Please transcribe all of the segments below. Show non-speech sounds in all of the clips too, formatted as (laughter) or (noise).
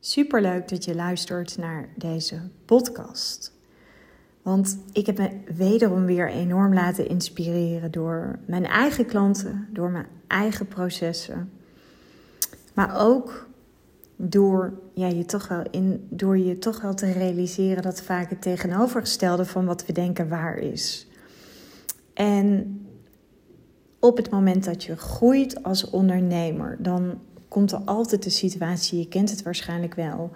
Superleuk dat je luistert naar deze podcast. Want ik heb me wederom weer enorm laten inspireren door mijn eigen klanten, door mijn eigen processen. Maar ook door, ja, je, toch wel in, door je toch wel te realiseren dat vaak het tegenovergestelde van wat we denken waar is. En op het moment dat je groeit als ondernemer, dan komt er altijd de situatie, je kent het waarschijnlijk wel,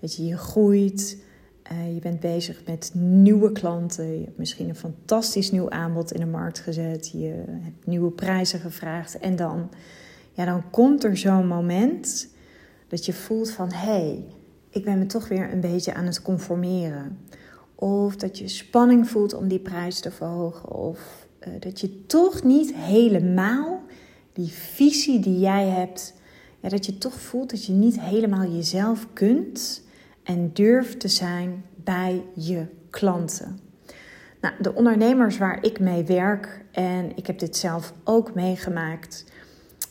dat je, je groeit, uh, je bent bezig met nieuwe klanten, je hebt misschien een fantastisch nieuw aanbod in de markt gezet, je hebt nieuwe prijzen gevraagd en dan, ja, dan komt er zo'n moment dat je voelt van hé, hey, ik ben me toch weer een beetje aan het conformeren. Of dat je spanning voelt om die prijs te verhogen. Of uh, dat je toch niet helemaal die visie die jij hebt ja, dat je toch voelt dat je niet helemaal jezelf kunt en durft te zijn bij je klanten. Nou, de ondernemers waar ik mee werk, en ik heb dit zelf ook meegemaakt,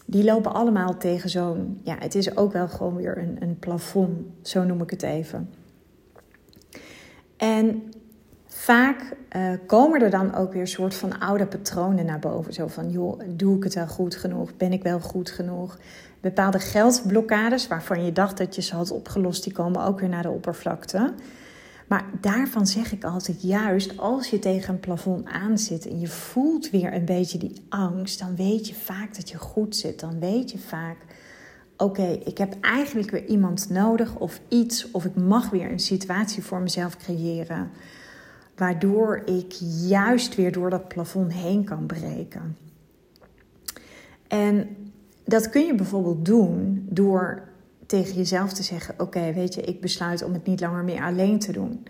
die lopen allemaal tegen zo'n, ja, het is ook wel gewoon weer een, een plafond, zo noem ik het even. En vaak uh, komen er dan ook weer soort van oude patronen naar boven. Zo van, joh, doe ik het wel goed genoeg? Ben ik wel goed genoeg? Bepaalde geldblokkades waarvan je dacht dat je ze had opgelost, die komen ook weer naar de oppervlakte. Maar daarvan zeg ik altijd juist, als je tegen een plafond aanzit en je voelt weer een beetje die angst, dan weet je vaak dat je goed zit. Dan weet je vaak, oké, ik heb eigenlijk weer iemand nodig of iets, of ik mag weer een situatie voor mezelf creëren, waardoor ik juist weer door dat plafond heen kan breken. En dat kun je bijvoorbeeld doen door tegen jezelf te zeggen: Oké, weet je, ik besluit om het niet langer meer alleen te doen.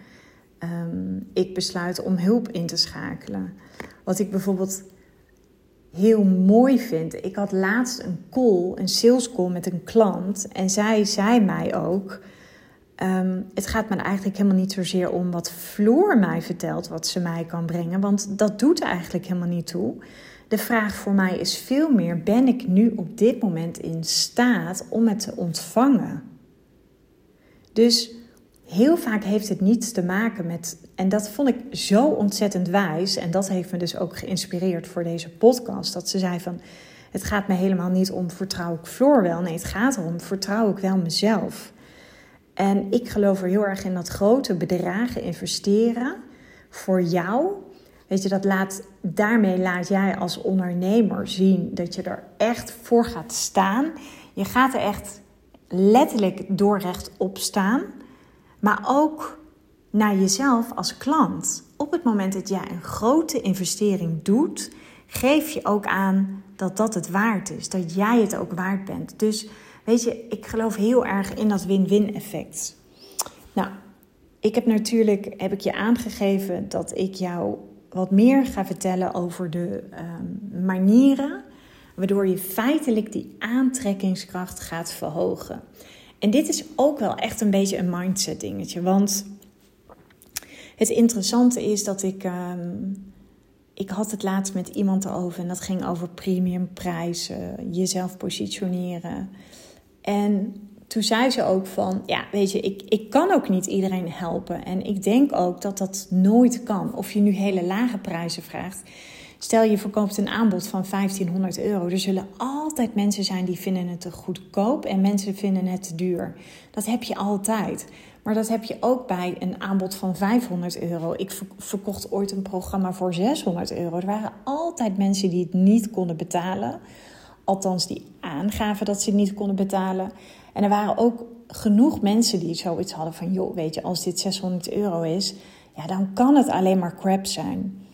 Um, ik besluit om hulp in te schakelen. Wat ik bijvoorbeeld heel mooi vind. Ik had laatst een call, een sales call met een klant. En zij zei mij ook: um, Het gaat me eigenlijk helemaal niet zozeer om wat Floor mij vertelt, wat ze mij kan brengen. Want dat doet eigenlijk helemaal niet toe. De vraag voor mij is veel meer: ben ik nu op dit moment in staat om het te ontvangen? Dus heel vaak heeft het niets te maken met, en dat vond ik zo ontzettend wijs, en dat heeft me dus ook geïnspireerd voor deze podcast, dat ze zei van, het gaat me helemaal niet om vertrouw ik Floor wel, nee, het gaat erom vertrouw ik wel mezelf. En ik geloof er heel erg in dat grote bedragen investeren voor jou Weet je, dat laat, daarmee laat jij als ondernemer zien dat je er echt voor gaat staan. Je gaat er echt letterlijk doorrecht op staan. Maar ook naar jezelf als klant. Op het moment dat jij een grote investering doet, geef je ook aan dat dat het waard is. Dat jij het ook waard bent. Dus weet je, ik geloof heel erg in dat win-win effect. Nou, ik heb natuurlijk, heb ik je aangegeven dat ik jou wat meer ga vertellen over de um, manieren waardoor je feitelijk die aantrekkingskracht gaat verhogen. En dit is ook wel echt een beetje een mindset dingetje, want het interessante is dat ik um, ik had het laatst met iemand erover en dat ging over premium prijzen, jezelf positioneren. En toen zei ze ook van, ja, weet je, ik, ik kan ook niet iedereen helpen. En ik denk ook dat dat nooit kan. Of je nu hele lage prijzen vraagt. Stel je verkoopt een aanbod van 1500 euro. Er zullen altijd mensen zijn die vinden het te goedkoop en mensen vinden het te duur. Dat heb je altijd. Maar dat heb je ook bij een aanbod van 500 euro. Ik verkocht ooit een programma voor 600 euro. Er waren altijd mensen die het niet konden betalen. Althans, die aangaven dat ze niet konden betalen. En er waren ook genoeg mensen die zoiets hadden van... joh, weet je, als dit 600 euro is... ja, dan kan het alleen maar crap zijn.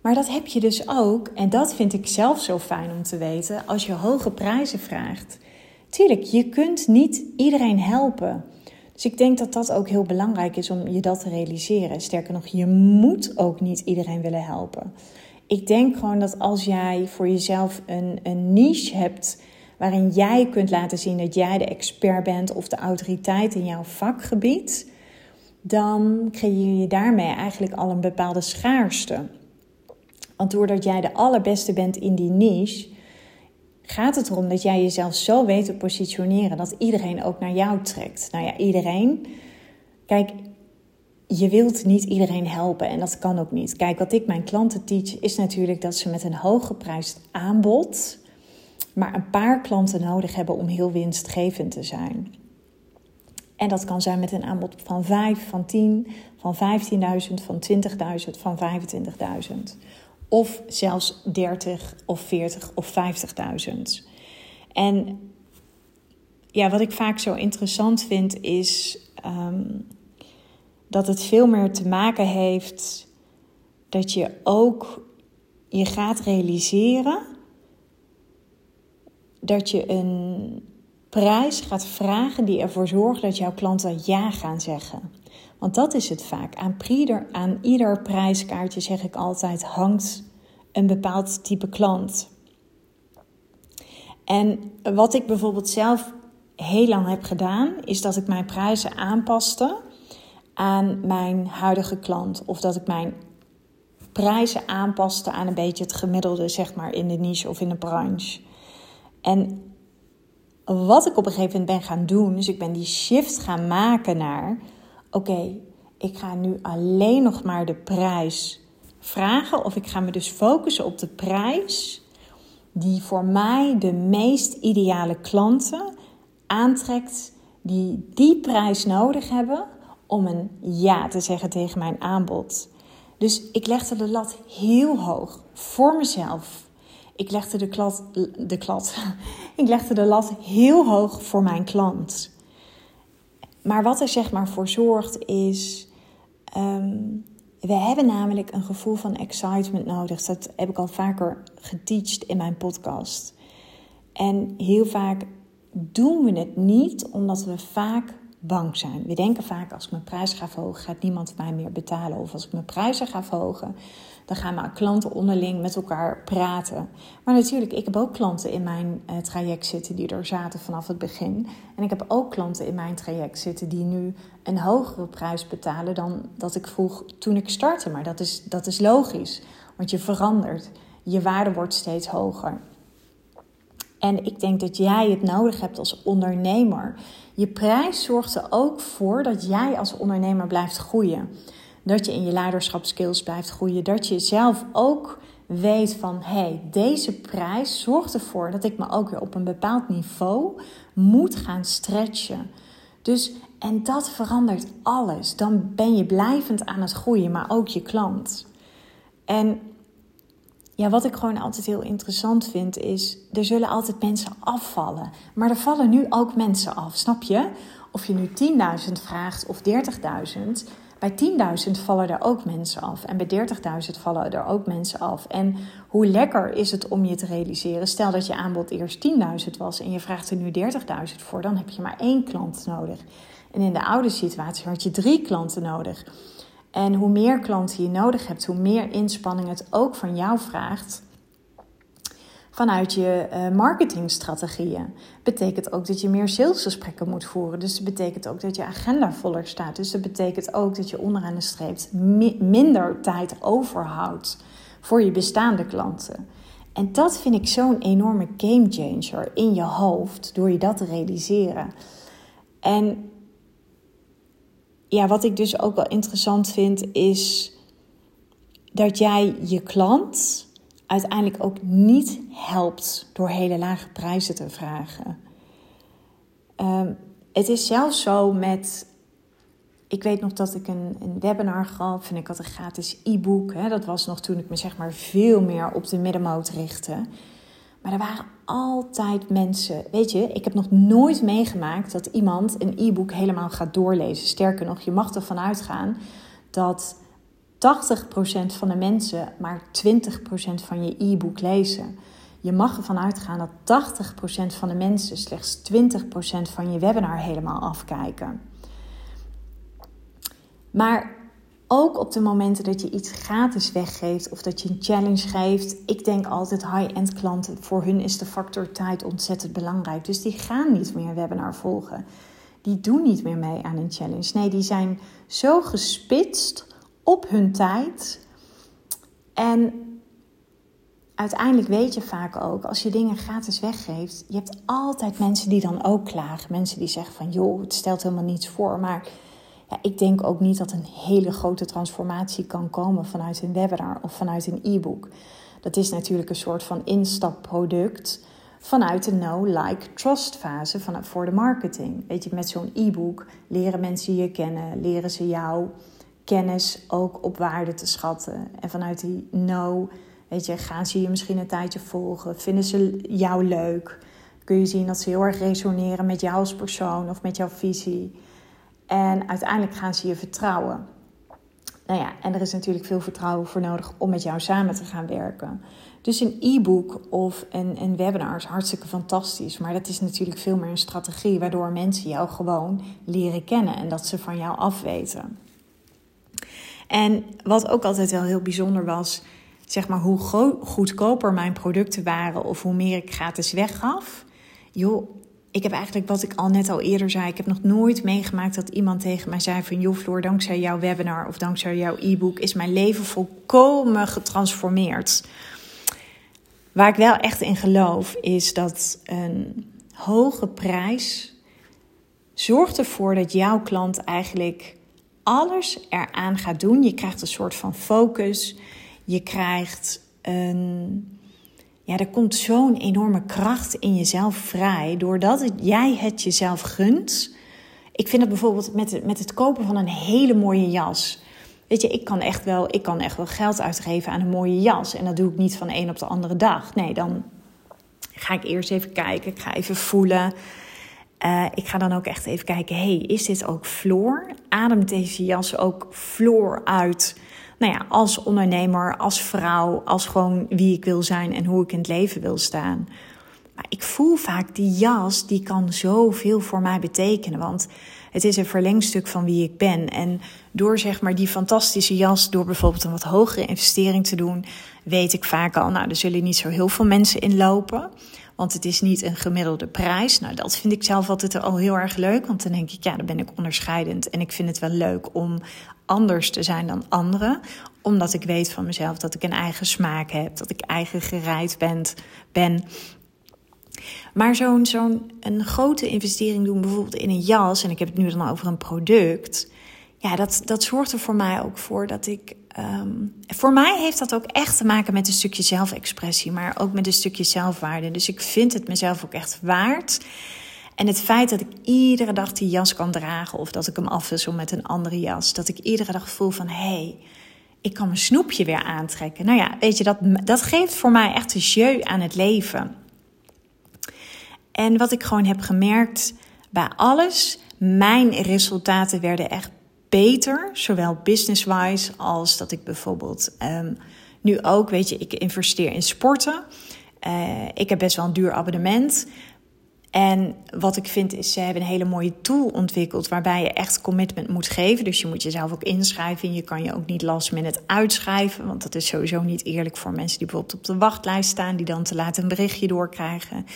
Maar dat heb je dus ook, en dat vind ik zelf zo fijn om te weten... als je hoge prijzen vraagt. Tuurlijk, je kunt niet iedereen helpen... Dus ik denk dat dat ook heel belangrijk is om je dat te realiseren. Sterker nog, je moet ook niet iedereen willen helpen. Ik denk gewoon dat als jij voor jezelf een, een niche hebt waarin jij kunt laten zien dat jij de expert bent of de autoriteit in jouw vakgebied, dan creëer je daarmee eigenlijk al een bepaalde schaarste. Want doordat jij de allerbeste bent in die niche, gaat het erom dat jij jezelf zo weet te positioneren dat iedereen ook naar jou trekt. Nou ja, iedereen. Kijk, je wilt niet iedereen helpen en dat kan ook niet. Kijk, wat ik mijn klanten teach is natuurlijk dat ze met een hooggeprijsd aanbod maar een paar klanten nodig hebben om heel winstgevend te zijn. En dat kan zijn met een aanbod van 5, van 10, van 15.000, van 20.000, van 25.000. Of zelfs 30 of 40 of 50.000. En ja, wat ik vaak zo interessant vind is um, dat het veel meer te maken heeft dat je ook je gaat realiseren dat je een prijs gaat vragen die ervoor zorgt dat jouw klanten ja gaan zeggen. Want dat is het vaak. Aan, prieder, aan ieder prijskaartje zeg ik altijd hangt een bepaald type klant. En wat ik bijvoorbeeld zelf heel lang heb gedaan, is dat ik mijn prijzen aanpaste aan mijn huidige klant. Of dat ik mijn prijzen aanpaste aan een beetje het gemiddelde, zeg maar, in de niche of in de branche. En wat ik op een gegeven moment ben gaan doen, dus ik ben die shift gaan maken naar: oké, ik ga nu alleen nog maar de prijs vragen, of ik ga me dus focussen op de prijs die voor mij de meest ideale klanten aantrekt, die die prijs nodig hebben om een ja te zeggen tegen mijn aanbod. Dus ik legde de lat heel hoog voor mezelf. Ik legde de, klat, de, klat, (laughs) ik legde de lat heel hoog voor mijn klant. Maar wat er zeg maar voor zorgt is. Um, we hebben namelijk een gevoel van excitement nodig. Dat heb ik al vaker geteacht in mijn podcast. En heel vaak doen we het niet omdat we vaak bang zijn. We denken vaak als ik mijn prijs ga verhogen, gaat niemand mij meer betalen. Of als ik mijn prijzen ga verhogen, dan gaan mijn klanten onderling met elkaar praten. Maar natuurlijk, ik heb ook klanten in mijn uh, traject zitten die er zaten vanaf het begin. En ik heb ook klanten in mijn traject zitten die nu een hogere prijs betalen dan dat ik vroeg toen ik startte. Maar dat is, dat is logisch, want je verandert. Je waarde wordt steeds hoger. En ik denk dat jij het nodig hebt als ondernemer. Je prijs zorgt er ook voor dat jij als ondernemer blijft groeien. Dat je in je leiderschapskills blijft groeien. Dat je zelf ook weet van hé, hey, deze prijs zorgt ervoor dat ik me ook weer op een bepaald niveau moet gaan stretchen. Dus en dat verandert alles. Dan ben je blijvend aan het groeien, maar ook je klant. En ja, wat ik gewoon altijd heel interessant vind is, er zullen altijd mensen afvallen. Maar er vallen nu ook mensen af, snap je? Of je nu 10.000 vraagt of 30.000, bij 10.000 vallen er ook mensen af. En bij 30.000 vallen er ook mensen af. En hoe lekker is het om je te realiseren? Stel dat je aanbod eerst 10.000 was en je vraagt er nu 30.000 voor, dan heb je maar één klant nodig. En in de oude situatie had je drie klanten nodig. En hoe meer klanten je nodig hebt, hoe meer inspanning het ook van jou vraagt vanuit je uh, marketingstrategieën. Betekent ook dat je meer salesgesprekken moet voeren. Dus dat betekent ook dat je agenda voller staat. Dus dat betekent ook dat je onderaan de streep minder tijd overhoudt voor je bestaande klanten. En dat vind ik zo'n enorme game changer in je hoofd door je dat te realiseren. En ja, wat ik dus ook wel interessant vind, is dat jij je klant uiteindelijk ook niet helpt door hele lage prijzen te vragen. Ehm, het is zelfs zo met. Ik weet nog dat ik een, een webinar gaf en ik had een gratis e-book. Dat was nog toen ik me zeg maar veel meer op de middenmoot richtte. Maar er waren altijd mensen. Weet je, ik heb nog nooit meegemaakt dat iemand een e-book helemaal gaat doorlezen. Sterker nog, je mag ervan uitgaan dat 80% van de mensen maar 20% van je e-book lezen. Je mag ervan uitgaan dat 80% van de mensen slechts 20% van je webinar helemaal afkijken. Maar ook op de momenten dat je iets gratis weggeeft of dat je een challenge geeft. Ik denk altijd high-end klanten, voor hun is de factor tijd ontzettend belangrijk. Dus die gaan niet meer webinar volgen. Die doen niet meer mee aan een challenge. Nee, die zijn zo gespitst op hun tijd. En uiteindelijk weet je vaak ook, als je dingen gratis weggeeft, je hebt altijd mensen die dan ook klagen. Mensen die zeggen van, joh, het stelt helemaal niets voor. Maar ja, ik denk ook niet dat een hele grote transformatie kan komen vanuit een webinar of vanuit een e-book. Dat is natuurlijk een soort van instapproduct vanuit de know, like, trust fase voor de marketing. Weet je, met zo'n e-book leren mensen je kennen, leren ze jouw kennis ook op waarde te schatten. En vanuit die know, weet je, gaan ze je misschien een tijdje volgen, vinden ze jou leuk, kun je zien dat ze heel erg resoneren met jou als persoon of met jouw visie. En uiteindelijk gaan ze je vertrouwen. Nou ja, en er is natuurlijk veel vertrouwen voor nodig om met jou samen te gaan werken. Dus een e-book of een, een webinar is hartstikke fantastisch. Maar dat is natuurlijk veel meer een strategie waardoor mensen jou gewoon leren kennen en dat ze van jou afweten. En wat ook altijd wel heel bijzonder was, zeg maar hoe goedkoper mijn producten waren of hoe meer ik gratis weggaf. Joh, ik heb eigenlijk wat ik al net al eerder zei. Ik heb nog nooit meegemaakt dat iemand tegen mij zei van... joh Floor, dankzij jouw webinar of dankzij jouw e-book... is mijn leven volkomen getransformeerd. Waar ik wel echt in geloof is dat een hoge prijs... zorgt ervoor dat jouw klant eigenlijk alles eraan gaat doen. Je krijgt een soort van focus. Je krijgt een ja, er komt zo'n enorme kracht in jezelf vrij doordat jij het jezelf gunt. Ik vind het bijvoorbeeld met, met het kopen van een hele mooie jas. Weet je, ik kan, echt wel, ik kan echt wel geld uitgeven aan een mooie jas. En dat doe ik niet van de een op de andere dag. Nee, dan ga ik eerst even kijken. Ik ga even voelen. Uh, ik ga dan ook echt even kijken. hey, is dit ook floor? Ademt deze jas ook floor uit? nou ja, als ondernemer, als vrouw, als gewoon wie ik wil zijn en hoe ik in het leven wil staan. Maar ik voel vaak die jas, die kan zoveel voor mij betekenen. Want het is een verlengstuk van wie ik ben. En door zeg maar die fantastische jas, door bijvoorbeeld een wat hogere investering te doen, weet ik vaak al, nou, er zullen niet zo heel veel mensen in lopen. Want het is niet een gemiddelde prijs. Nou, dat vind ik zelf altijd al heel erg leuk. Want dan denk ik, ja, dan ben ik onderscheidend. En ik vind het wel leuk om anders te zijn dan anderen. Omdat ik weet van mezelf dat ik een eigen smaak heb. Dat ik eigen gereid ben. ben. Maar zo'n zo'n een grote investering doen, bijvoorbeeld in een jas. En ik heb het nu dan over een product. Ja, dat, dat zorgt er voor mij ook voor dat ik Um, voor mij heeft dat ook echt te maken met een stukje zelfexpressie, maar ook met een stukje zelfwaarde. Dus ik vind het mezelf ook echt waard. En het feit dat ik iedere dag die jas kan dragen of dat ik hem afwissel met een andere jas, dat ik iedere dag voel van hé, hey, ik kan mijn snoepje weer aantrekken. Nou ja, weet je, dat, dat geeft voor mij echt een jeu aan het leven. En wat ik gewoon heb gemerkt bij alles, mijn resultaten werden echt beter, zowel business-wise als dat ik bijvoorbeeld um, nu ook, weet je, ik investeer in sporten. Uh, ik heb best wel een duur abonnement. En wat ik vind is, ze hebben een hele mooie tool ontwikkeld waarbij je echt commitment moet geven. Dus je moet jezelf ook inschrijven. Je kan je ook niet last minute uitschrijven, want dat is sowieso niet eerlijk voor mensen die bijvoorbeeld op de wachtlijst staan, die dan te laat een berichtje doorkrijgen.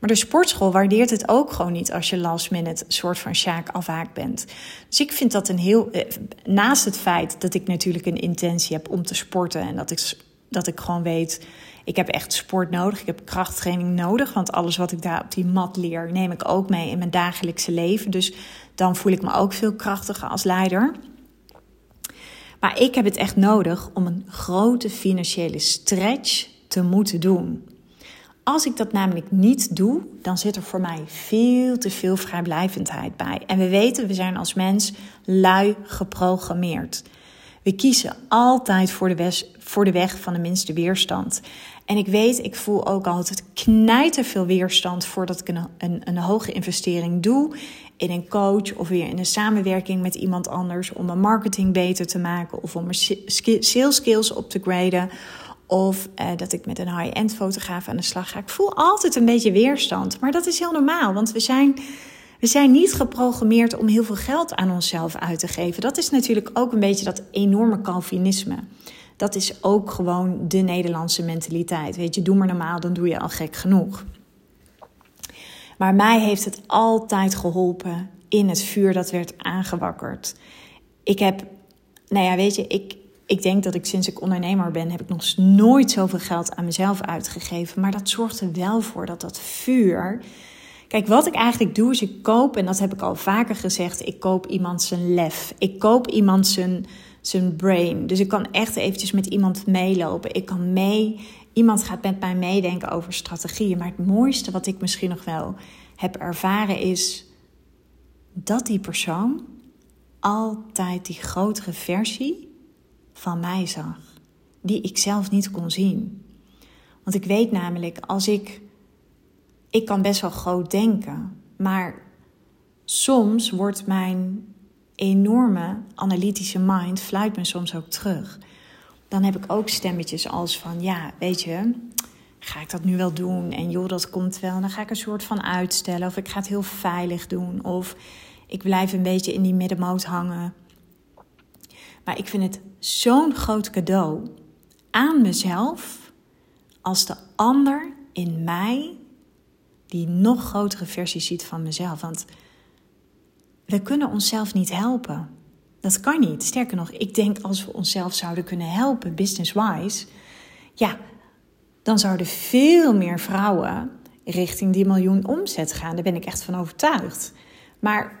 Maar de sportschool waardeert het ook gewoon niet als je last minute soort van sjaak afhaak bent. Dus ik vind dat een heel. Eh, naast het feit dat ik natuurlijk een intentie heb om te sporten en dat ik, dat ik gewoon weet. Ik heb echt sport nodig. Ik heb krachttraining nodig. Want alles wat ik daar op die mat leer, neem ik ook mee in mijn dagelijkse leven. Dus dan voel ik me ook veel krachtiger als leider. Maar ik heb het echt nodig om een grote financiële stretch te moeten doen. Als ik dat namelijk niet doe, dan zit er voor mij veel te veel vrijblijvendheid bij. En we weten, we zijn als mens lui geprogrammeerd. We kiezen altijd voor de, weg, voor de weg van de minste weerstand. En ik weet, ik voel ook altijd knijter veel weerstand voordat ik een, een, een hoge investering doe in een coach of weer in een samenwerking met iemand anders om mijn marketing beter te maken of om mijn sales skills op te graden of eh, dat ik met een high-end fotograaf aan de slag ga. Ik voel altijd een beetje weerstand. Maar dat is heel normaal, want we zijn, we zijn niet geprogrammeerd om heel veel geld aan onszelf uit te geven. Dat is natuurlijk ook een beetje dat enorme Calvinisme. Dat is ook gewoon de Nederlandse mentaliteit. Weet je, doe maar normaal, dan doe je al gek genoeg. Maar mij heeft het altijd geholpen in het vuur dat werd aangewakkerd. Ik heb, nou ja, weet je, ik, ik denk dat ik sinds ik ondernemer ben, heb ik nog nooit zoveel geld aan mezelf uitgegeven. Maar dat zorgt er wel voor dat dat vuur. Kijk, wat ik eigenlijk doe, is ik koop, en dat heb ik al vaker gezegd, ik koop iemand zijn lef. Ik koop iemand zijn, zijn brain. Dus ik kan echt eventjes met iemand meelopen. Ik kan mee, iemand gaat met mij meedenken over strategieën. Maar het mooiste wat ik misschien nog wel heb ervaren is dat die persoon altijd die grotere versie van mij zag, die ik zelf niet kon zien. Want ik weet namelijk, als ik. Ik kan best wel groot denken, maar soms wordt mijn enorme analytische mind fluit me soms ook terug. Dan heb ik ook stemmetjes als van, ja, weet je, ga ik dat nu wel doen? En joh, dat komt wel. Dan ga ik een soort van uitstellen. Of ik ga het heel veilig doen. Of ik blijf een beetje in die middenmoot hangen. Maar ik vind het zo'n groot cadeau aan mezelf als de ander in mij die nog grotere versie ziet van mezelf. Want we kunnen onszelf niet helpen. Dat kan niet. Sterker nog, ik denk als we onszelf zouden kunnen helpen, business-wise, ja, dan zouden veel meer vrouwen richting die miljoen omzet gaan. Daar ben ik echt van overtuigd. Maar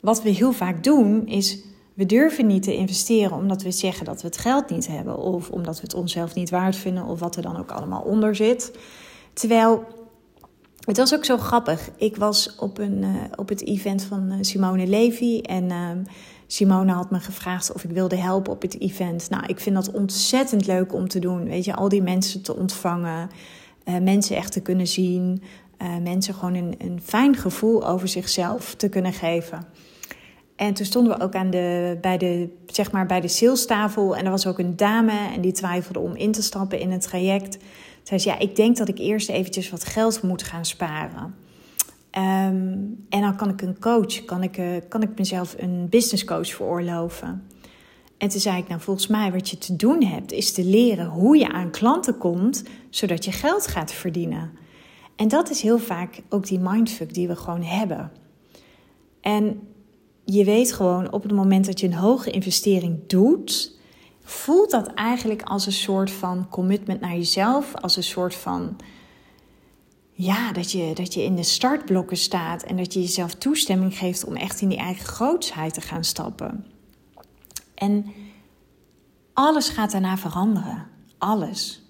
wat we heel vaak doen is we durven niet te investeren omdat we zeggen dat we het geld niet hebben. Of omdat we het onszelf niet waard vinden. Of wat er dan ook allemaal onder zit. Terwijl, het was ook zo grappig. Ik was op, een, uh, op het event van uh, Simone Levy. En uh, Simone had me gevraagd of ik wilde helpen op het event. Nou, ik vind dat ontzettend leuk om te doen. Weet je, al die mensen te ontvangen. Eh, mensen echt te kunnen zien. mensen gewoon een, een fijn gevoel over zichzelf te kunnen geven. En toen stonden we ook aan de, bij, de, zeg maar bij de salestafel. En er was ook een dame en die twijfelde om in te stappen in het traject. Zei, ja, ik denk dat ik eerst eventjes wat geld moet gaan sparen. Ehm, en dan kan ik een coach, kan ik, uh, kan ik mezelf een business coach veroorloven. En toen zei ik, nou volgens mij wat je te doen hebt, is te leren hoe je aan klanten komt, zodat je geld gaat verdienen. En dat is heel vaak ook die mindfuck die we gewoon hebben. En je weet gewoon op het moment dat je een hoge investering doet, voelt dat eigenlijk als een soort van commitment naar jezelf, als een soort van ja, dat je, dat je in de startblokken staat en dat je jezelf toestemming geeft om echt in die eigen grootsheid te gaan stappen. En alles gaat daarna veranderen. Alles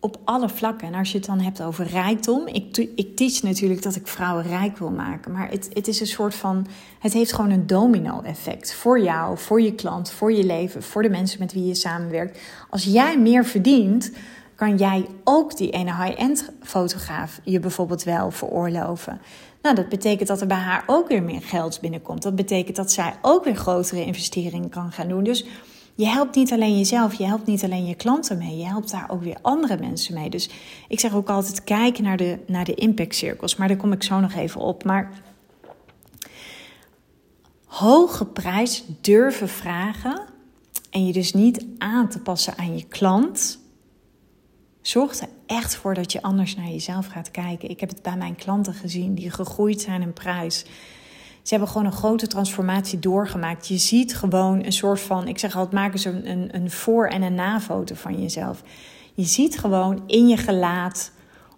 op alle vlakken. En als je het dan hebt over rijkdom. Ik, ik teach natuurlijk dat ik vrouwen rijk wil maken. Maar het, het is een soort van. Het heeft gewoon een domino-effect. Voor jou, voor je klant, voor je leven, voor de mensen met wie je samenwerkt. Als jij meer verdient, kan jij ook die ene high-end fotograaf je bijvoorbeeld wel veroorloven. Nou, dat betekent dat er bij haar ook weer meer geld binnenkomt. Dat betekent dat zij ook weer grotere investeringen kan gaan doen. Dus je helpt niet alleen jezelf, je helpt niet alleen je klanten mee, je helpt daar ook weer andere mensen mee. Dus ik zeg ook altijd: kijk naar de, naar de impact cirkels, maar daar kom ik zo nog even op. Maar hoge prijs durven vragen en je dus niet aan te passen aan je klant, zorgt er echt voor dat je anders naar jezelf gaat kijken. Ik heb het bij mijn klanten gezien die gegroeid zijn in prijs ze hebben gewoon een grote transformatie doorgemaakt. Je ziet gewoon een soort van, ik zeg altijd, maak eens een, een, een voor- en een na-foto van jezelf. Je ziet gewoon in je gelaat,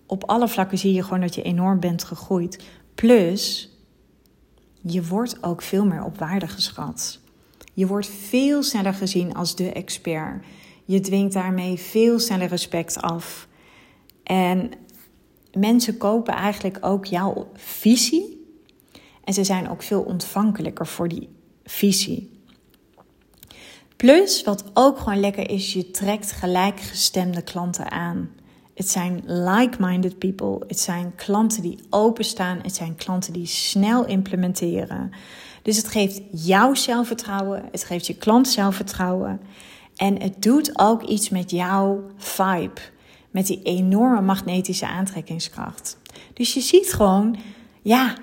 op alle vlakken zie je gewoon dat je enorm bent gegroeid. Plus, je wordt ook veel meer op waarde geschat. Je wordt veel sneller gezien als de expert. Je dwingt daarmee veel sneller respect af. En mensen kopen eigenlijk ook jouw visie en ze zijn ook veel ontvankelijker voor die visie. Plus, wat ook gewoon lekker is, je trekt gelijkgestemde klanten aan. Het zijn like-minded people. Het zijn klanten die openstaan. Het zijn klanten die snel implementeren. Dus het geeft jou zelfvertrouwen. Het geeft je klant zelfvertrouwen. En het doet ook iets met jouw vibe. Met die enorme magnetische aantrekkingskracht. Dus je ziet gewoon, ja,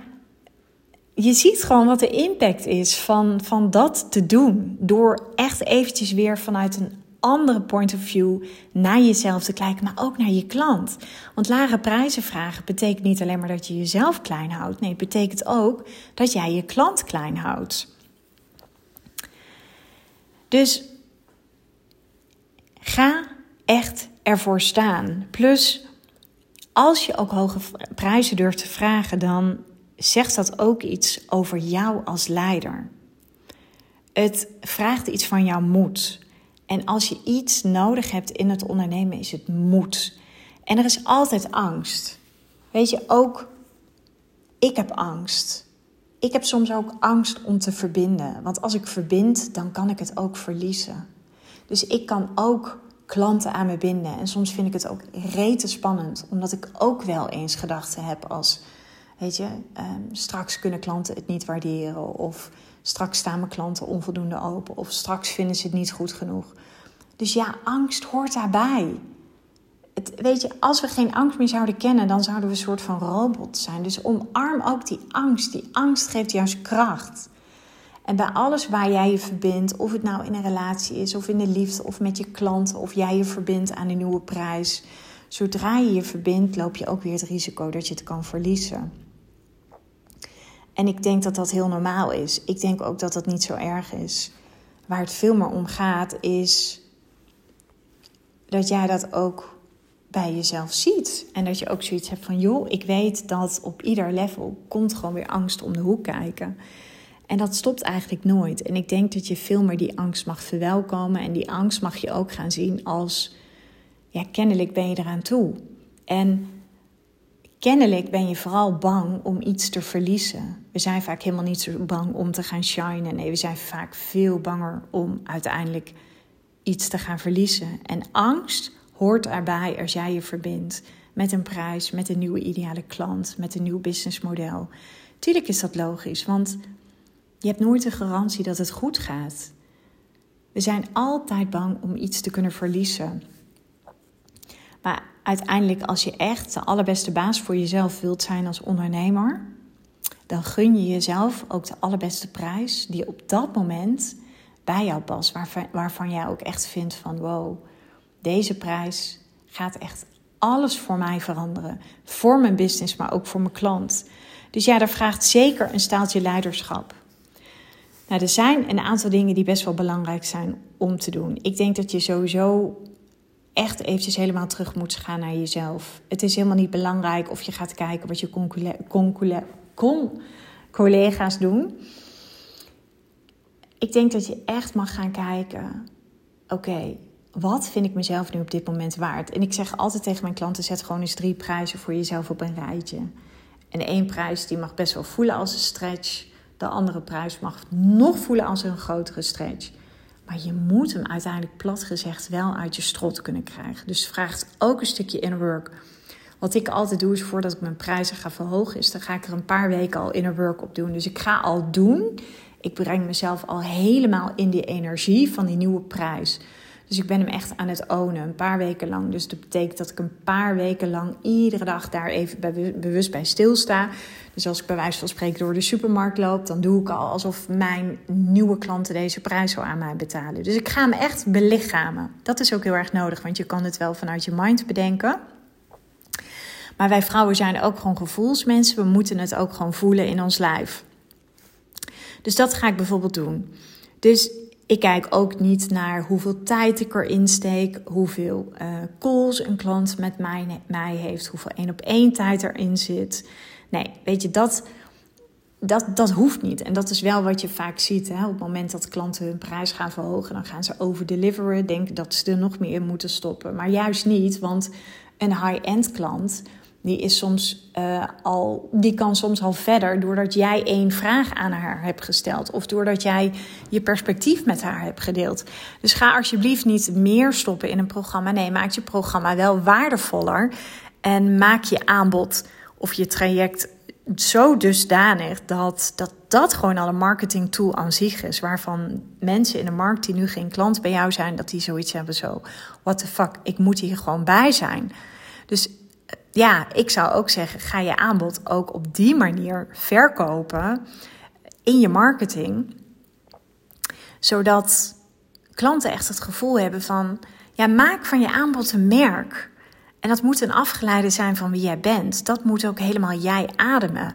je ziet gewoon wat de impact is van, van dat te doen. Door echt eventjes weer vanuit een andere point of view naar jezelf te kijken, maar ook naar je klant. Want lage prijzen vragen betekent niet alleen maar dat je jezelf klein houdt. Nee, het betekent ook dat jij je klant klein houdt. Dus Ga echt ervoor staan. Plus, als je ook hoge prijzen durft te vragen, dan zegt dat ook iets over jou als leider. Het vraagt iets van jouw moed. En als je iets nodig hebt in het ondernemen, is het moed. En er is altijd angst. Weet je, ook ik heb angst. Ik heb soms ook angst om te verbinden. Want als ik verbind, dan kan ik het ook verliezen. Dus ik kan ook klanten aan me binden. En soms vind ik het ook rete spannend, omdat ik ook wel eens gedachten heb als, weet je, ehm, straks kunnen klanten het niet waarderen. Of straks staan mijn klanten onvoldoende open. Of straks vinden ze het niet goed genoeg. Dus ja, angst hoort daarbij. Het, weet je, als we geen angst meer zouden kennen, dan zouden we een soort van robot zijn. Dus omarm ook die angst. Die angst geeft juist kracht. En bij alles waar jij je verbindt, of het nou in een relatie is, of in de liefde, of met je klanten, of jij je verbindt aan een nieuwe prijs. Zodra je je verbindt, loop je ook weer het risico dat je het kan verliezen. En ik denk dat dat heel normaal is. Ik denk ook dat dat niet zo erg is. Waar het veel meer om gaat, is dat jij dat ook bij jezelf ziet. En dat je ook zoiets hebt van, joh, ik weet dat op ieder level komt gewoon weer angst om de hoek kijken. En dat stopt eigenlijk nooit. En ik denk dat je veel meer die angst mag verwelkomen. En die angst mag je ook gaan zien als, ja, kennelijk ben je eraan toe. En kennelijk ben je vooral bang om iets te verliezen. We zijn vaak helemaal niet zo bang om te gaan shinen. Nee, we zijn vaak veel banger om uiteindelijk iets te gaan verliezen. En angst hoort erbij als jij je verbindt met een prijs, met een nieuwe ideale klant, met een nieuw businessmodel. Tuurlijk is dat logisch, want je hebt nooit de garantie dat het goed gaat. We zijn altijd bang om iets te kunnen verliezen. Maar uiteindelijk, als je echt de allerbeste baas voor jezelf wilt zijn als ondernemer, dan gun je jezelf ook de allerbeste prijs die op dat moment bij jou past. Waarvan, jij ook echt vindt van wow, deze prijs gaat echt alles voor mij veranderen. Voor mijn business, maar ook voor mijn klant. Dus ja, daar vraagt zeker een staaltje leiderschap. Nou, er zijn een aantal dingen die best wel belangrijk zijn om te doen. Ik denk dat je sowieso echt eventjes helemaal terug moet gaan naar jezelf. Het is helemaal niet belangrijk of je gaat kijken wat je collega's doen. Ik denk dat je echt mag gaan kijken: oké, wat vind ik mezelf nu op dit moment waard? En ik zeg altijd tegen mijn klanten: zet gewoon eens drie prijzen voor jezelf op een rijtje. En één prijs die mag best wel voelen als een stretch. De andere prijs mag nog voelen als een grotere stretch. Maar je moet hem uiteindelijk plat gezegd wel uit je strot kunnen krijgen. Dus vraagt ook een stukje inner work. Wat ik altijd doe is voordat ik mijn prijzen ga verhogen, is dan ga ik er een paar weken al inner work op doen. Dus ik ga al doen. Ik breng mezelf al helemaal in die energie van die nieuwe prijs. Dus ik ben hem echt aan het ownen, een paar weken lang. Dus dat betekent dat ik een paar weken lang iedere dag daar even bewust bij stilsta. Dus als ik bij wijze van spreken door de supermarkt loop, dan doe ik al alsof mijn nieuwe klanten deze prijs zo aan mij betalen. Dus ik ga hem echt belichamen. Dat is ook heel erg nodig, want je kan het wel vanuit je mind bedenken. Maar wij vrouwen zijn ook gewoon gevoelsmensen. We moeten het ook gewoon voelen in ons lijf. Dus dat ga ik bijvoorbeeld doen. Dus ik kijk ook niet naar hoeveel tijd ik erin steek, hoeveel uh, calls een klant met mij, mij heeft, hoeveel één op één tijd erin zit. Nee, weet je, dat, dat, dat hoeft niet. En dat is wel wat je vaak ziet. Hè? Op het moment dat klanten hun prijs gaan verhogen, dan gaan ze overdeliveren, denken dat ze er nog meer in moeten stoppen. Maar juist niet, want een high-end klant die, is soms, uh, al, die kan soms al verder doordat jij één vraag aan haar hebt gesteld. Of doordat jij je perspectief met haar hebt gedeeld. Dus ga alsjeblieft niet meer stoppen in een programma. Nee, maak je programma wel waardevoller. En maak je aanbod of je traject zo dusdanig dat, dat dat gewoon al een marketing tool aan zich is. Waarvan mensen in de markt die nu geen klant bij jou zijn, dat die zoiets hebben zo. What the fuck, ik moet hier gewoon bij zijn. Dus ja, ik zou ook zeggen, ga je aanbod ook op die manier verkopen in je marketing. Zodat klanten echt het gevoel hebben van, ja, maak van je aanbod een merk. En dat moet een afgeleide zijn van wie jij bent. Dat moet ook helemaal jij ademen.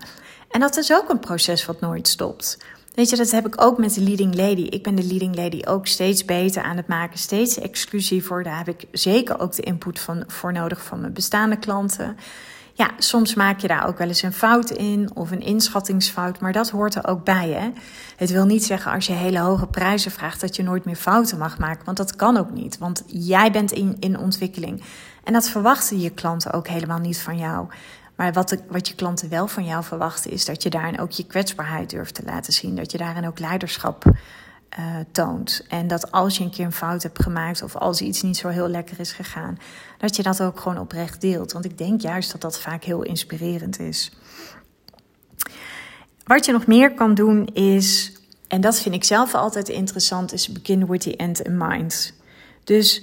En dat is ook een proces wat nooit stopt. Weet je, dat heb ik ook met de leading lady. Ik ben de leading lady ook steeds beter aan het maken, steeds exclusiever. Daar heb ik zeker ook de input van, voor nodig van mijn bestaande klanten. Ja, soms maak je daar ook wel eens een fout in of een inschattingsfout, maar dat hoort er ook bij. Hè? Het wil niet zeggen als je hele hoge prijzen vraagt dat je nooit meer fouten mag maken, want dat kan ook niet, want jij bent in, in ontwikkeling. En dat verwachten je klanten ook helemaal niet van jou. Maar wat, wat je klanten wel van jou verwachten, is dat je daarin ook je kwetsbaarheid durft te laten zien. Dat je daarin ook leiderschap uh, toont. En dat als je een keer een fout hebt gemaakt of als iets niet zo heel lekker is gegaan, dat je dat ook gewoon oprecht deelt. Want ik denk juist dat dat vaak heel inspirerend is. Wat je nog meer kan doen is, en dat vind ik zelf altijd interessant, is begin with the end in mind. Dus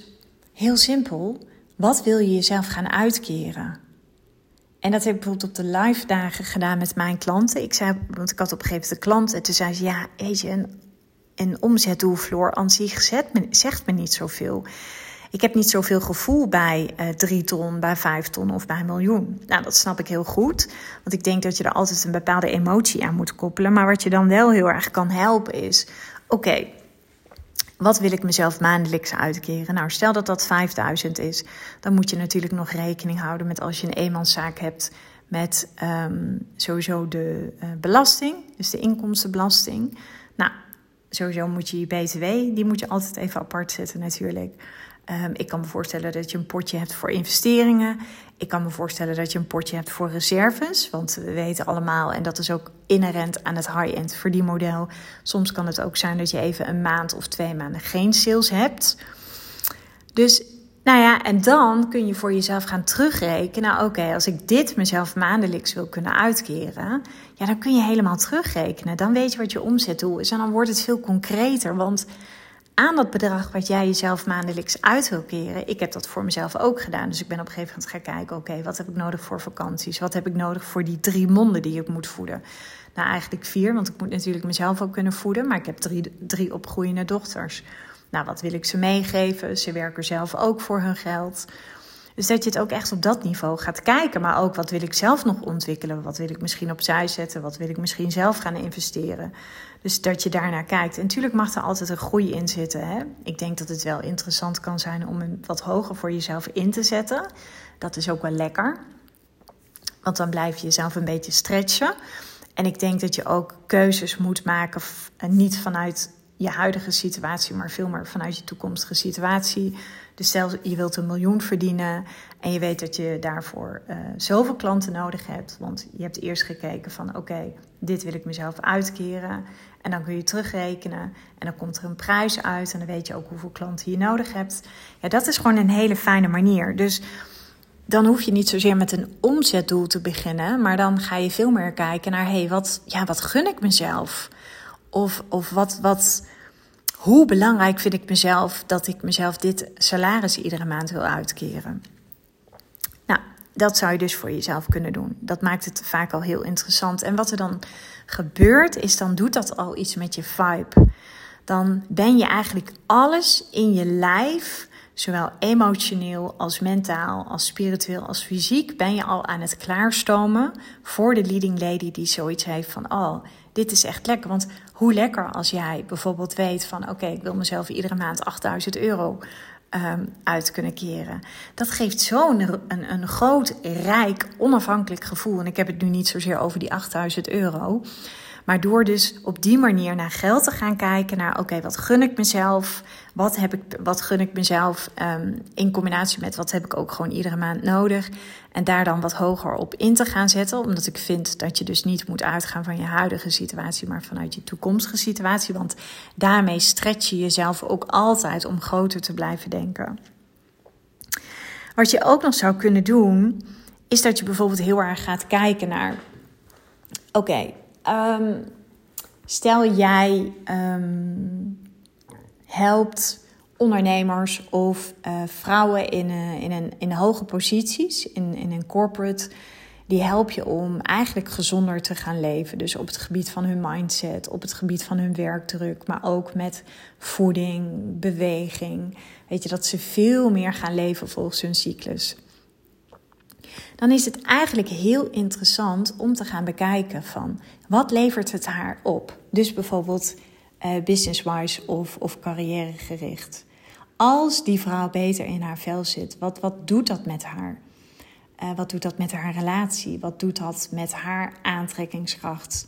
heel simpel, wat wil je jezelf gaan uitkeren? En dat heb ik bijvoorbeeld op de live dagen gedaan met mijn klanten. Ik zei, want ik had op een gegeven moment een klant en toen zei ze, ja, een, een zich zegt me, niet zoveel. Ik heb niet zoveel gevoel bij uh, drie ton, bij vijf ton of bij een miljoen. Nou, dat snap ik heel goed. Want ik denk dat je er altijd een bepaalde emotie aan moet koppelen. Maar wat je dan wel heel erg kan helpen is: oké, wat wil ik mezelf maandelijks uitkeren? Nou, stel dat dat 5000 is, dan moet je natuurlijk nog rekening houden met als je een eenmanszaak hebt met um, sowieso de uh, belasting, dus de inkomstenbelasting. Nou, sowieso moet je je BTW, die moet je altijd even apart zetten natuurlijk. Um, ik kan me voorstellen dat je een potje hebt voor investeringen. Ik kan me voorstellen dat je een potje hebt voor reserves. Want we weten allemaal, en dat is ook inherent aan het high-end verdienmodel. Soms kan het ook zijn dat je even een maand of twee maanden geen sales hebt. Dus nou ja, en dan kun je voor jezelf gaan terugrekenen. Nou, oké, als ik dit mezelf maandelijks wil kunnen uitkeren, ja, dan kun je helemaal terugrekenen. Dan weet je wat je omzetdoel is en dan wordt het veel concreter. Want aan dat bedrag wat jij jezelf maandelijks uit wil keren. Ik heb dat voor mezelf ook gedaan. Dus ik ben op een gegeven moment gaan kijken: oké, wat heb ik nodig voor vakanties? Wat heb ik nodig voor die drie monden die ik moet voeden? Nou, eigenlijk vier, want ik moet natuurlijk mezelf ook kunnen voeden. Maar ik heb drie, drie opgroeiende dochters. Nou, wat wil ik ze meegeven? Ze werken zelf ook voor hun geld. Dus dat je het ook echt op dat niveau gaat kijken. Maar ook wat wil ik zelf nog ontwikkelen? Wat wil ik misschien opzij zetten? Wat wil ik misschien zelf gaan investeren? Dus dat je daarnaar kijkt. En natuurlijk mag er altijd een groei in zitten. Hè? Ik denk dat het wel interessant kan zijn om een wat hoger voor jezelf in te zetten. Dat is ook wel lekker. Want dan blijf je jezelf een beetje stretchen. En ik denk dat je ook keuzes moet maken, niet vanuit je huidige situatie, maar veel meer vanuit je toekomstige situatie. Dus stel je wilt een miljoen verdienen en je weet dat je daarvoor uh, zoveel klanten nodig hebt. Want je hebt eerst gekeken van oké, dit wil ik mezelf uitkeren. En dan kun je terugrekenen en dan komt er een prijs uit en dan weet je ook hoeveel klanten je nodig hebt. Ja, dat is gewoon een hele fijne manier. Dus dan hoef je niet zozeer met een omzetdoel te beginnen, maar dan ga je veel meer kijken naar hé, hey, wat, ja, wat gun ik mezelf? Of, of wat, wat, hoe belangrijk vind ik mezelf dat ik mezelf dit salaris iedere maand wil uitkeren? Nou, dat zou je dus voor jezelf kunnen doen. Dat maakt het vaak al heel interessant. En wat er dan gebeurt, is dan doet dat al iets met je vibe. Dan ben je eigenlijk alles in je lijf, zowel emotioneel als mentaal, als spiritueel, als fysiek, ben je al aan het klaarstomen voor de leading lady die zoiets heeft van, oh, dit is echt lekker. Want hoe lekker als jij bijvoorbeeld weet van oké, ik wil mezelf iedere maand 8000 euro um, uit kunnen keren. Dat geeft zo'n een, een groot, rijk, onafhankelijk gevoel. En ik heb het nu niet zozeer over die 8000 euro. Maar door dus op die manier naar geld te gaan kijken, naar oké, wat gun ik mezelf? Wat, heb ik, wat gun ik mezelf um, in combinatie met wat heb ik ook gewoon iedere maand nodig? En daar dan wat hoger op in te gaan zetten, omdat ik vind dat je dus niet moet uitgaan van je huidige situatie, maar vanuit je toekomstige situatie. Want daarmee stretch je jezelf ook altijd om groter te blijven denken. Wat je ook nog zou kunnen doen, is dat je bijvoorbeeld heel erg gaat kijken naar: oké, Um, stel jij um, helpt ondernemers of uh, vrouwen in, uh, in, een, in hoge posities, in, in een corporate, die help je om eigenlijk gezonder te gaan leven. Dus op het gebied van hun mindset, op het gebied van hun werkdruk, maar ook met voeding, beweging. Weet je, dat ze veel meer gaan leven volgens hun cyclus. Dan is het eigenlijk heel interessant om te gaan bekijken van wat levert het haar op. Dus bijvoorbeeld uh, business-wise of, of carrièregericht. Als die vrouw beter in haar vel zit, wat, wat doet dat met haar? Uh, wat doet dat met haar relatie? Wat doet dat met haar aantrekkingskracht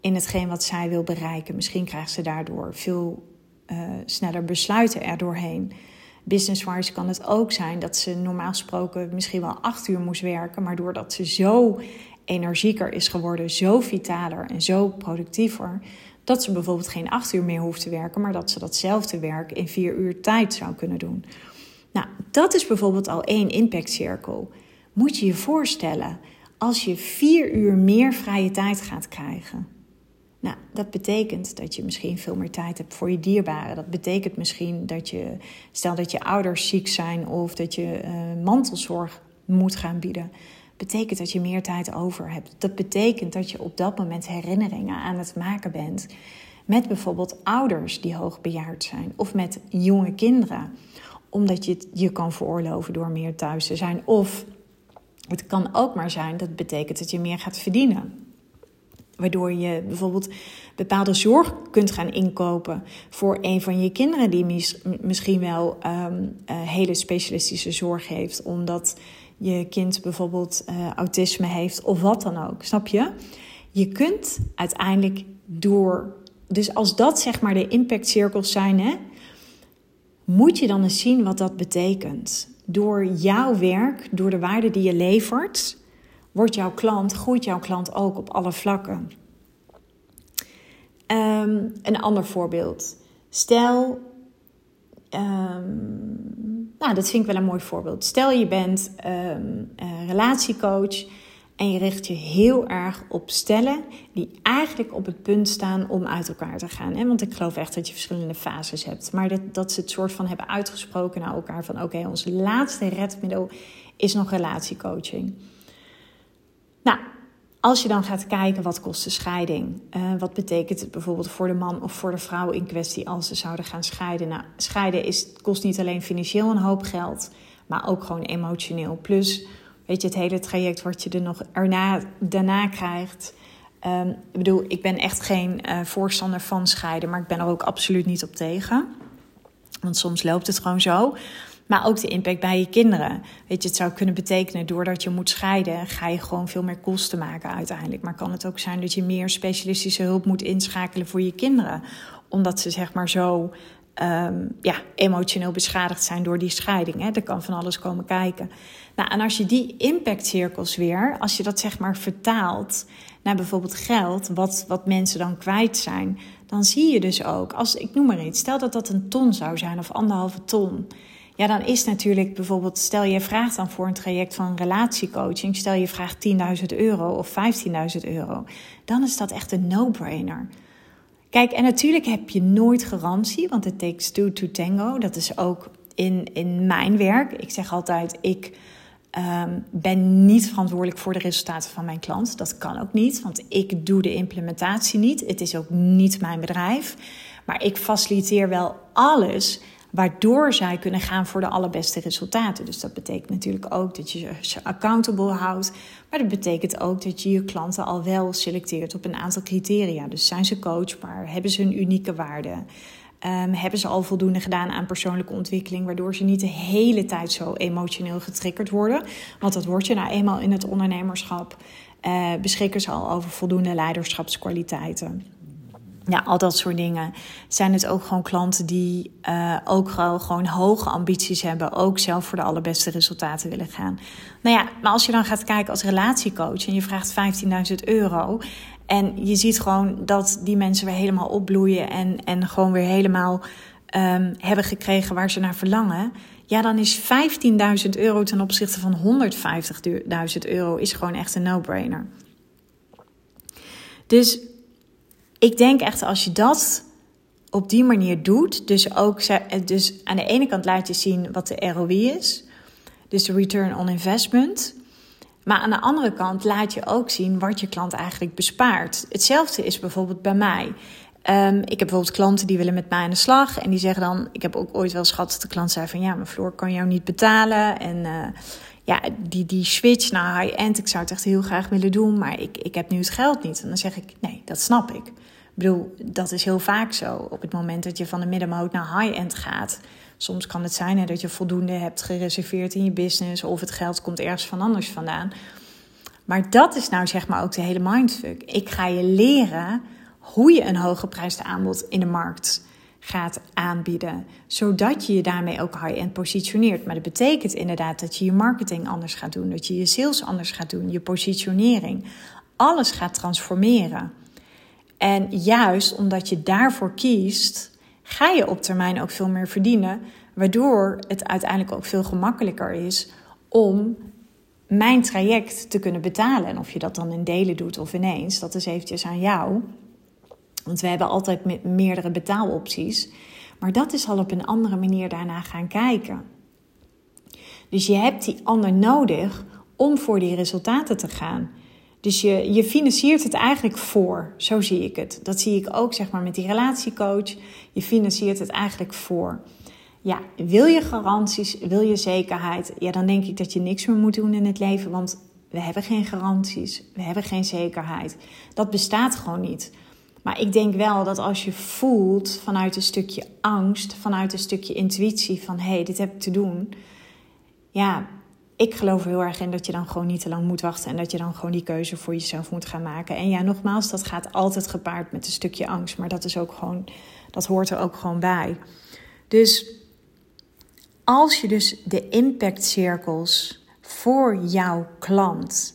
in hetgeen wat zij wil bereiken? Misschien krijgt ze daardoor veel uh, sneller besluiten erdoorheen. Business-wise kan het ook zijn dat ze normaal gesproken misschien wel acht uur moest werken, maar doordat ze zo energieker is geworden, zo vitaler en zo productiever, dat ze bijvoorbeeld geen acht uur meer hoeft te werken, maar dat ze datzelfde werk in vier uur tijd zou kunnen doen. Nou, dat is bijvoorbeeld al één impactcirkel. Moet je je voorstellen, als je vier uur meer vrije tijd gaat krijgen. Nou, dat betekent dat je misschien veel meer tijd hebt voor je dierbaren. Dat betekent misschien dat je, stel dat je ouders ziek zijn of dat je uh, mantelzorg moet gaan bieden betekent dat je meer tijd over hebt. Dat betekent dat je op dat moment herinneringen aan het maken bent met bijvoorbeeld ouders die hoogbejaard zijn of met jonge kinderen, omdat je het je kan veroorloven door meer thuis te zijn. Of het kan ook maar zijn dat betekent dat je meer gaat verdienen. Waardoor je bijvoorbeeld bepaalde zorg kunt gaan inkopen voor een van je kinderen die misschien wel um, hele specialistische zorg heeft, omdat je kind bijvoorbeeld uh, autisme heeft of wat dan ook. Snap je? Je kunt uiteindelijk door. Dus als dat zeg maar de impactcirkels zijn, hè, moet je dan eens zien wat dat betekent. Door jouw werk, door de waarde die je levert, wordt jouw klant, groeit jouw klant ook op alle vlakken. Um, een ander voorbeeld. Stel, um, nou, dat vind ik wel een mooi voorbeeld. Stel je bent um, relatiecoach en je richt je heel erg op stellen die eigenlijk op het punt staan om uit elkaar te gaan. Hè? Want ik geloof echt dat je verschillende fases hebt. Maar dat, dat ze het soort van hebben uitgesproken naar elkaar van oké, ons laatste redmiddel is nog relatiecoaching. Nou, als je dan gaat kijken wat kost de scheiding, uh, wat betekent het bijvoorbeeld voor de man of voor de vrouw in kwestie als ze zouden gaan scheiden. Nou, scheiden is, kost niet alleen financieel een hoop geld, maar ook gewoon emotioneel. Plus, weet je, het hele traject wat je er nog erna, daarna krijgt. Um, ik bedoel, ik ben echt geen uh, voorstander van scheiden, maar ik ben er ook absoluut niet op tegen. Want soms loopt het gewoon zo. Maar ook de impact bij je kinderen. Weet je, het zou kunnen betekenen, doordat je moet scheiden, ga je gewoon veel meer kosten maken uiteindelijk. Maar kan het ook zijn dat je meer specialistische hulp moet inschakelen voor je kinderen? Omdat ze zeg maar zo um, ja, emotioneel beschadigd zijn door die scheiding. Hè? Er kan van alles komen kijken. Nou, en als je die impactcirkels weer, als je dat zeg maar vertaalt naar bijvoorbeeld geld, wat, wat mensen dan kwijt zijn, dan zie je dus ook, als ik noem maar iets, stel dat dat een ton zou zijn of anderhalve ton. Ja, dan is natuurlijk bijvoorbeeld, stel je vraagt dan voor een traject van relatiecoaching, stel je vraagt 10.000 euro of 15.000 euro, dan is dat echt een no-brainer. Kijk, en natuurlijk heb je nooit garantie, want het takes two to tango. Dat is ook in, in mijn werk. Ik zeg altijd, ik um, ben niet verantwoordelijk voor de resultaten van mijn klant. Dat kan ook niet, want ik doe de implementatie niet. Het is ook niet mijn bedrijf. Maar ik faciliteer wel alles waardoor zij kunnen gaan voor de allerbeste resultaten. Dus dat betekent natuurlijk ook dat je ze accountable houdt, maar dat betekent ook dat je je klanten al wel selecteert op een aantal criteria. Dus zijn ze coachbaar? Hebben ze een unieke waarde? Um, hebben ze al voldoende gedaan aan persoonlijke ontwikkeling, waardoor ze niet de hele tijd zo emotioneel getriggerd worden? Want dat word je nou eenmaal in het ondernemerschap. Uh, beschikken ze al over voldoende leiderschapskwaliteiten? Ja, al dat soort dingen. Zijn het ook gewoon klanten die uh, ook gewoon, gewoon hoge ambities hebben, ook zelf voor de allerbeste resultaten willen gaan. Nou ja, maar als je dan gaat kijken als relatiecoach en je vraagt 15.000 euro. En je ziet gewoon dat die mensen weer helemaal opbloeien en, en gewoon weer helemaal um, hebben gekregen waar ze naar verlangen. Ja, dan is 15.000 euro ten opzichte van 150.000 euro is gewoon echt een no-brainer. Dus ik denk echt als je dat op die manier doet, dus ook dus aan de ene kant laat je zien wat de ROI is, dus de return on investment. Maar aan de andere kant laat je ook zien wat je klant eigenlijk bespaart. Hetzelfde is bijvoorbeeld bij mij. Um, ik heb bijvoorbeeld klanten die willen met mij aan de slag. En die zeggen dan, ik heb ook ooit wel eens dat de klant zei van ja, mijn Floor kan jou niet betalen. En uh, ja, die, die switch naar high-end, ik zou het echt heel graag willen doen, maar ik, ik heb nu het geld niet. En dan zeg ik, nee, dat snap ik. Bedoel, dat is heel vaak zo. Op het moment dat je van de middenmoot naar high-end gaat. Soms kan het zijn hè, dat je voldoende hebt gereserveerd in je business. Of het geld komt ergens van anders vandaan. Maar dat is nou zeg maar ook de hele mindfuck. Ik ga je leren hoe je een hooggeprijsd aanbod in de markt gaat aanbieden. Zodat je je daarmee ook high-end positioneert. Maar dat betekent inderdaad dat je je marketing anders gaat doen. Dat je je sales anders gaat doen. Je positionering. Alles gaat transformeren. En juist omdat je daarvoor kiest, ga je op termijn ook veel meer verdienen. Waardoor het uiteindelijk ook veel gemakkelijker is om mijn traject te kunnen betalen. En of je dat dan in delen doet of ineens, dat is eventjes aan jou. Want we hebben altijd meerdere betaalopties. Maar dat is al op een andere manier daarna gaan kijken. Dus je hebt die ander nodig om voor die resultaten te gaan. Dus je, je financiert het eigenlijk voor. Zo zie ik het. Dat zie ik ook zeg maar met die relatiecoach. Je financiert het eigenlijk voor. Ja, wil je garanties, wil je zekerheid? Ja, dan denk ik dat je niks meer moet doen in het leven. Want we hebben geen garanties, we hebben geen zekerheid. Dat bestaat gewoon niet. Maar ik denk wel dat als je voelt vanuit een stukje angst, vanuit een stukje intuïtie van hé, hey, dit heb ik te doen. Ja, ik geloof heel erg in dat je dan gewoon niet te lang moet wachten en dat je dan gewoon die keuze voor jezelf moet gaan maken. En ja, nogmaals, dat gaat altijd gepaard met een stukje angst, maar dat is ook gewoon, dat hoort er ook gewoon bij. Dus als je dus de impactcirkels voor jouw klant,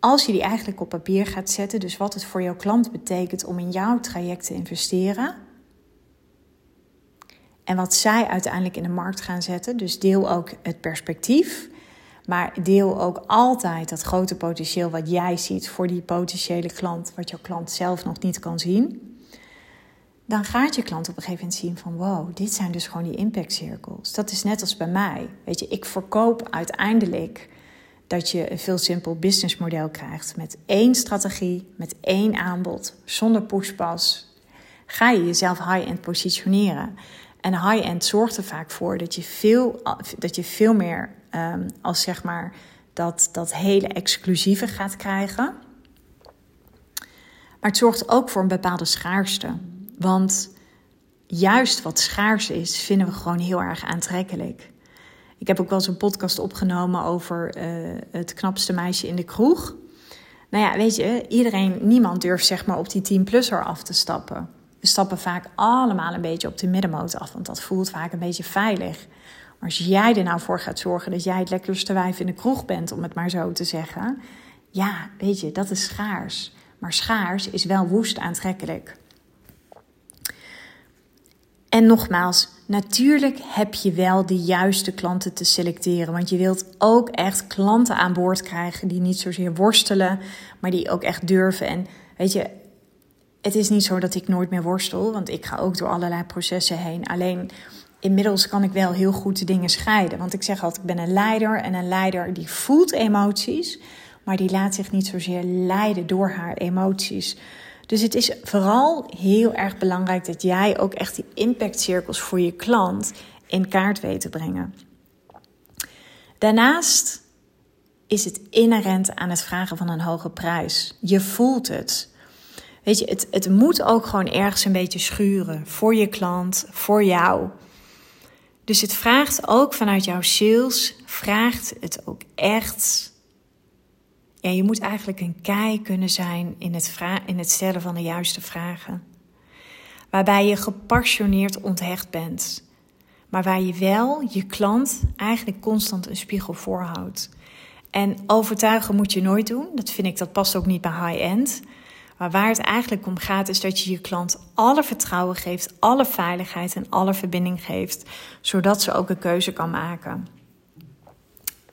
als je die eigenlijk op papier gaat zetten, dus wat het voor jouw klant betekent om in jouw traject te investeren, en wat zij uiteindelijk in de markt gaan zetten. Dus deel ook het perspectief. Maar deel ook altijd dat grote potentieel wat jij ziet voor die potentiële klant, wat jouw klant zelf nog niet kan zien. Dan gaat je klant op een gegeven moment zien van wow, dit zijn dus gewoon die impact circles. Dat is net als bij mij. Weet je, ik verkoop uiteindelijk dat je een veel simpel businessmodel krijgt met één strategie, met één aanbod, zonder pushpas. Ga je jezelf high-end positioneren. En high-end zorgt er vaak voor dat je veel, dat je veel meer um, als zeg maar dat, dat hele exclusieve gaat krijgen. Maar het zorgt ook voor een bepaalde schaarste. Want juist wat schaars is, vinden we gewoon heel erg aantrekkelijk. Ik heb ook wel eens een podcast opgenomen over uh, het knapste meisje in de kroeg. Nou ja, weet je, iedereen, niemand durft zeg maar op die 10-plusser af te stappen. Stappen vaak allemaal een beetje op de middenmoot af, want dat voelt vaak een beetje veilig. Maar als jij er nou voor gaat zorgen dat jij het lekkerste wijf in de kroeg bent, om het maar zo te zeggen, ja, weet je, dat is schaars. Maar schaars is wel woest aantrekkelijk. En nogmaals, natuurlijk heb je wel de juiste klanten te selecteren. Want je wilt ook echt klanten aan boord krijgen die niet zozeer worstelen, maar die ook echt durven. En weet je, het is niet zo dat ik nooit meer worstel, want ik ga ook door allerlei processen heen. Alleen inmiddels kan ik wel heel goed de dingen scheiden. Want ik zeg altijd, ik ben een leider en een leider die voelt emoties, maar die laat zich niet zozeer leiden door haar emoties. Dus het is vooral heel erg belangrijk dat jij ook echt die impactcirkels voor je klant in kaart weet te brengen. Daarnaast is het inherent aan het vragen van een hoge prijs. Je voelt het. Weet je, het, het moet ook gewoon ergens een beetje schuren. Voor je klant, voor jou. Dus het vraagt ook vanuit jouw sales, vraagt het ook echt. Ja, je moet eigenlijk een kei kunnen zijn in het, in het stellen van de juiste vragen. Waarbij je gepassioneerd onthecht bent. Maar waar je wel je klant eigenlijk constant een spiegel voorhoudt. En overtuigen moet je nooit doen. Dat vind ik, dat past ook niet bij high-end. Maar waar het eigenlijk om gaat, is dat je je klant alle vertrouwen geeft, alle veiligheid en alle verbinding geeft, zodat ze ook een keuze kan maken.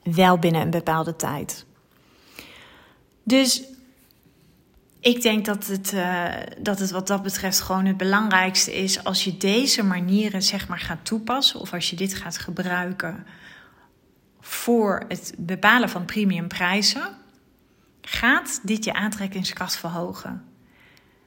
Wel binnen een bepaalde tijd. Dus ik denk dat het, uh, dat het wat dat betreft gewoon het belangrijkste is als je deze manieren zeg maar gaat toepassen of als je dit gaat gebruiken voor het bepalen van premiumprijzen gaat dit je aantrekkingskracht verhogen.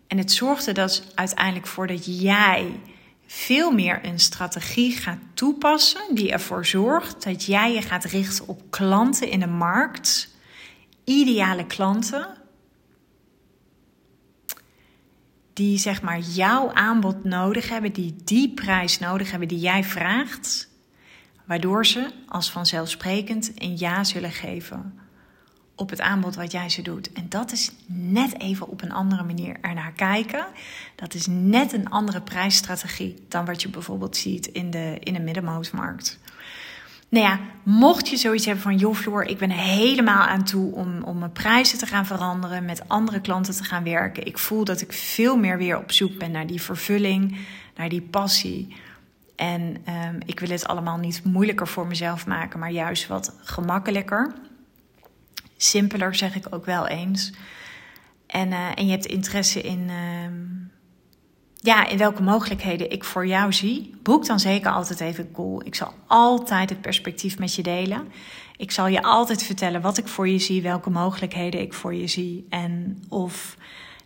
En het zorgt er dus uiteindelijk voor dat jij veel meer een strategie gaat toepassen die ervoor zorgt dat jij je gaat richten op klanten in de markt, ideale klanten, die zeg maar jouw aanbod nodig hebben, die die prijs nodig hebben die jij vraagt, waardoor ze als vanzelfsprekend een ja zullen geven op het aanbod wat jij ze doet. En dat is net even op een andere manier ernaar kijken. Dat is net een andere prijsstrategie dan wat je bijvoorbeeld ziet in de, in de middenmootmarkt. Nou ja, mocht je zoiets hebben van, joh Floor, ik ben helemaal aan toe om, om mijn prijzen te gaan veranderen, met andere klanten te gaan werken. Ik voel dat ik veel meer weer op zoek ben naar die vervulling, naar die passie. En um, ik wil het allemaal niet moeilijker voor mezelf maken, maar juist wat gemakkelijker. Simpeler zeg ik ook wel eens. En, uh, en je hebt interesse in, uh, ja, in welke mogelijkheden ik voor jou zie. Boek dan zeker altijd even cool. Ik zal altijd het perspectief met je delen. Ik zal je altijd vertellen wat ik voor je zie, welke mogelijkheden ik voor je zie. En of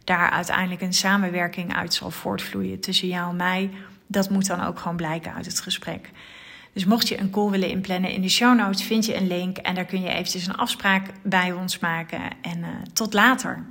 daar uiteindelijk een samenwerking uit zal voortvloeien tussen jou en mij. Dat moet dan ook gewoon blijken uit het gesprek. Dus mocht je een call willen inplannen in de show notes, vind je een link en daar kun je eventjes een afspraak bij ons maken. En uh, tot later.